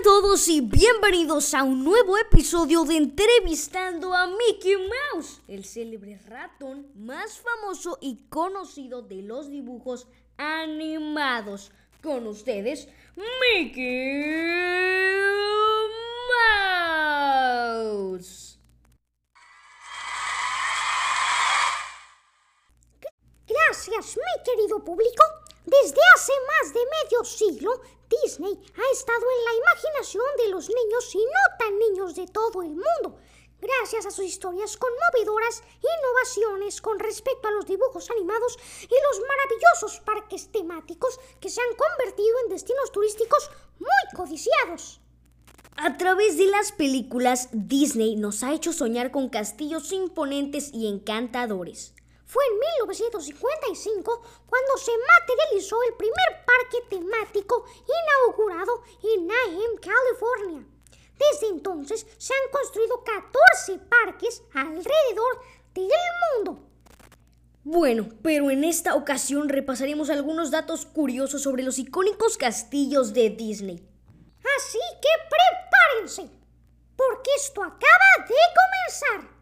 a todos y bienvenidos a un nuevo episodio de Entrevistando a Mickey Mouse, el célebre ratón más famoso y conocido de los dibujos animados. Con ustedes, Mickey Mouse. Gracias, mi querido público. Desde hace más de medio siglo, Disney ha estado en la imaginación de los niños y no tan niños de todo el mundo, gracias a sus historias conmovedoras, innovaciones con respecto a los dibujos animados y los maravillosos parques temáticos que se han convertido en destinos turísticos muy codiciados. A través de las películas, Disney nos ha hecho soñar con castillos imponentes y encantadores. Fue en 1955 cuando se materializó el primer parque temático inaugurado en Anaheim, California. Desde entonces se han construido 14 parques alrededor del mundo. Bueno, pero en esta ocasión repasaremos algunos datos curiosos sobre los icónicos castillos de Disney. Así que prepárense, porque esto acaba de comenzar.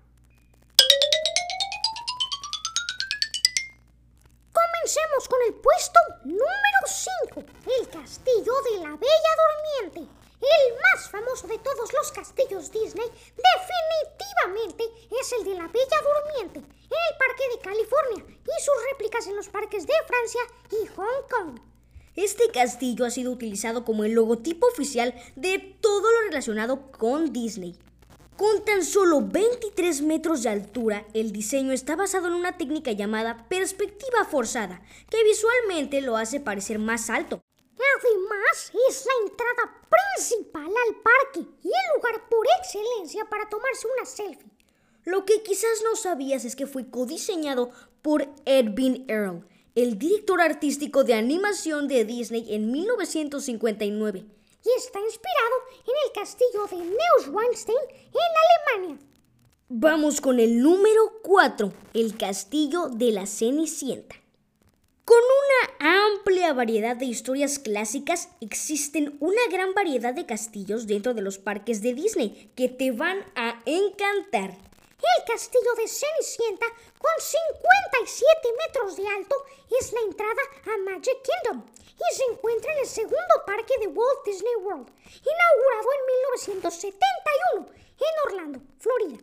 Comencemos con el puesto número 5, el castillo de la Bella Durmiente. El más famoso de todos los castillos Disney definitivamente es el de la Bella Durmiente, en el Parque de California y sus réplicas en los parques de Francia y Hong Kong. Este castillo ha sido utilizado como el logotipo oficial de todo lo relacionado con Disney. Con tan solo 23 metros de altura, el diseño está basado en una técnica llamada perspectiva forzada, que visualmente lo hace parecer más alto. Además, es la entrada principal al parque y el lugar por excelencia para tomarse una selfie. Lo que quizás no sabías es que fue codiseñado por Edwin Earl, el director artístico de animación de Disney en 1959 y está inspirado en el castillo de Neuschwanstein en Alemania. Vamos con el número 4, el castillo de la Cenicienta. Con una amplia variedad de historias clásicas, existen una gran variedad de castillos dentro de los parques de Disney que te van a encantar. El castillo de Cenicienta, con 57 metros de alto, es la entrada a Magic Kingdom y se encuentra en el segundo parque de Walt Disney World, inaugurado en 1971 en Orlando, Florida.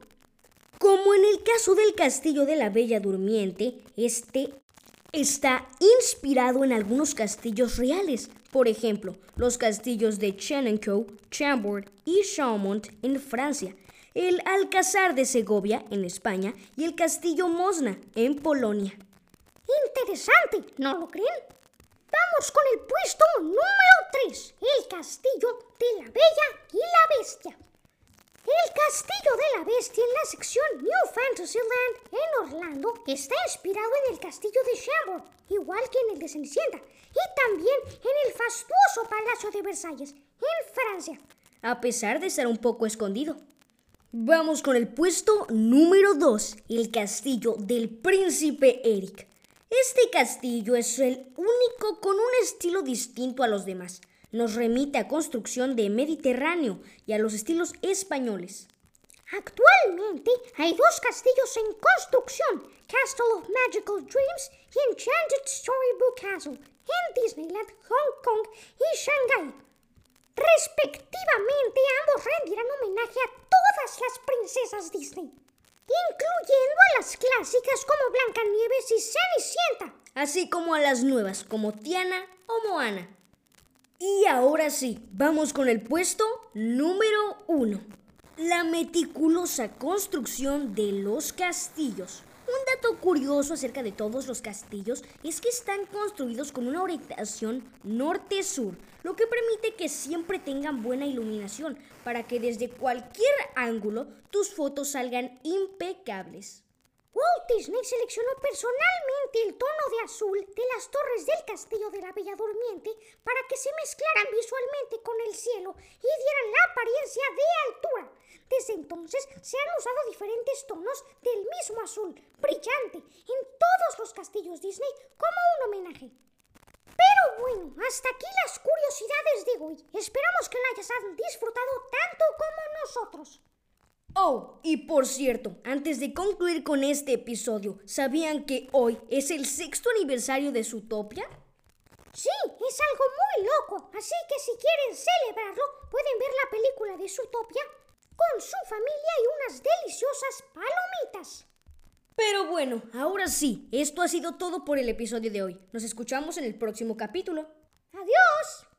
Como en el caso del castillo de la Bella Durmiente, este está inspirado en algunos castillos reales. Por ejemplo, los castillos de Chenonceau, Chambord y Chaumont en Francia, el Alcázar de Segovia en España y el Castillo Mosna en Polonia. Interesante, ¿no lo creen? Vamos con el puesto número 3, el castillo de la Bella y la Bestia. El castillo de la bestia en la sección New Fantasyland en Orlando está inspirado en el castillo de Chambord, igual que en el de Cenicienta, y también en el fastuoso Palacio de Versalles, en Francia. A pesar de ser un poco escondido. Vamos con el puesto número 2, el castillo del príncipe Eric. Este castillo es el único con un estilo distinto a los demás. Nos remite a construcción de Mediterráneo y a los estilos españoles. Actualmente hay dos castillos en construcción, Castle of Magical Dreams y Enchanted Storybook Castle, en Disneyland, Hong Kong y Shanghai. Respectivamente, ambos rendirán homenaje a Disney incluyendo a las clásicas como Blancanieves y Cenicienta, así como a las nuevas como Tiana o Moana. Y ahora sí, vamos con el puesto número uno. La meticulosa construcción de los castillos. Un dato curioso acerca de todos los castillos es que están construidos con una orientación norte-sur, lo que permite que siempre tengan buena iluminación para que desde cualquier ángulo tus fotos salgan impecables. Walt Disney seleccionó personalmente el tono de azul de las torres del castillo de la Bella Durmiente para que se mezclaran visualmente con el cielo y dieran la apariencia de se han usado diferentes tonos del mismo azul, brillante, en todos los castillos Disney como un homenaje. Pero bueno, hasta aquí las curiosidades de hoy. Esperamos que la hayas disfrutado tanto como nosotros. Oh, y por cierto, antes de concluir con este episodio, ¿sabían que hoy es el sexto aniversario de Zootopia? Sí, es algo muy loco, así que si quieren celebrarlo, pueden ver la película de Zootopia con su familia y unas deliciosas palomitas. Pero bueno, ahora sí, esto ha sido todo por el episodio de hoy. Nos escuchamos en el próximo capítulo. Adiós.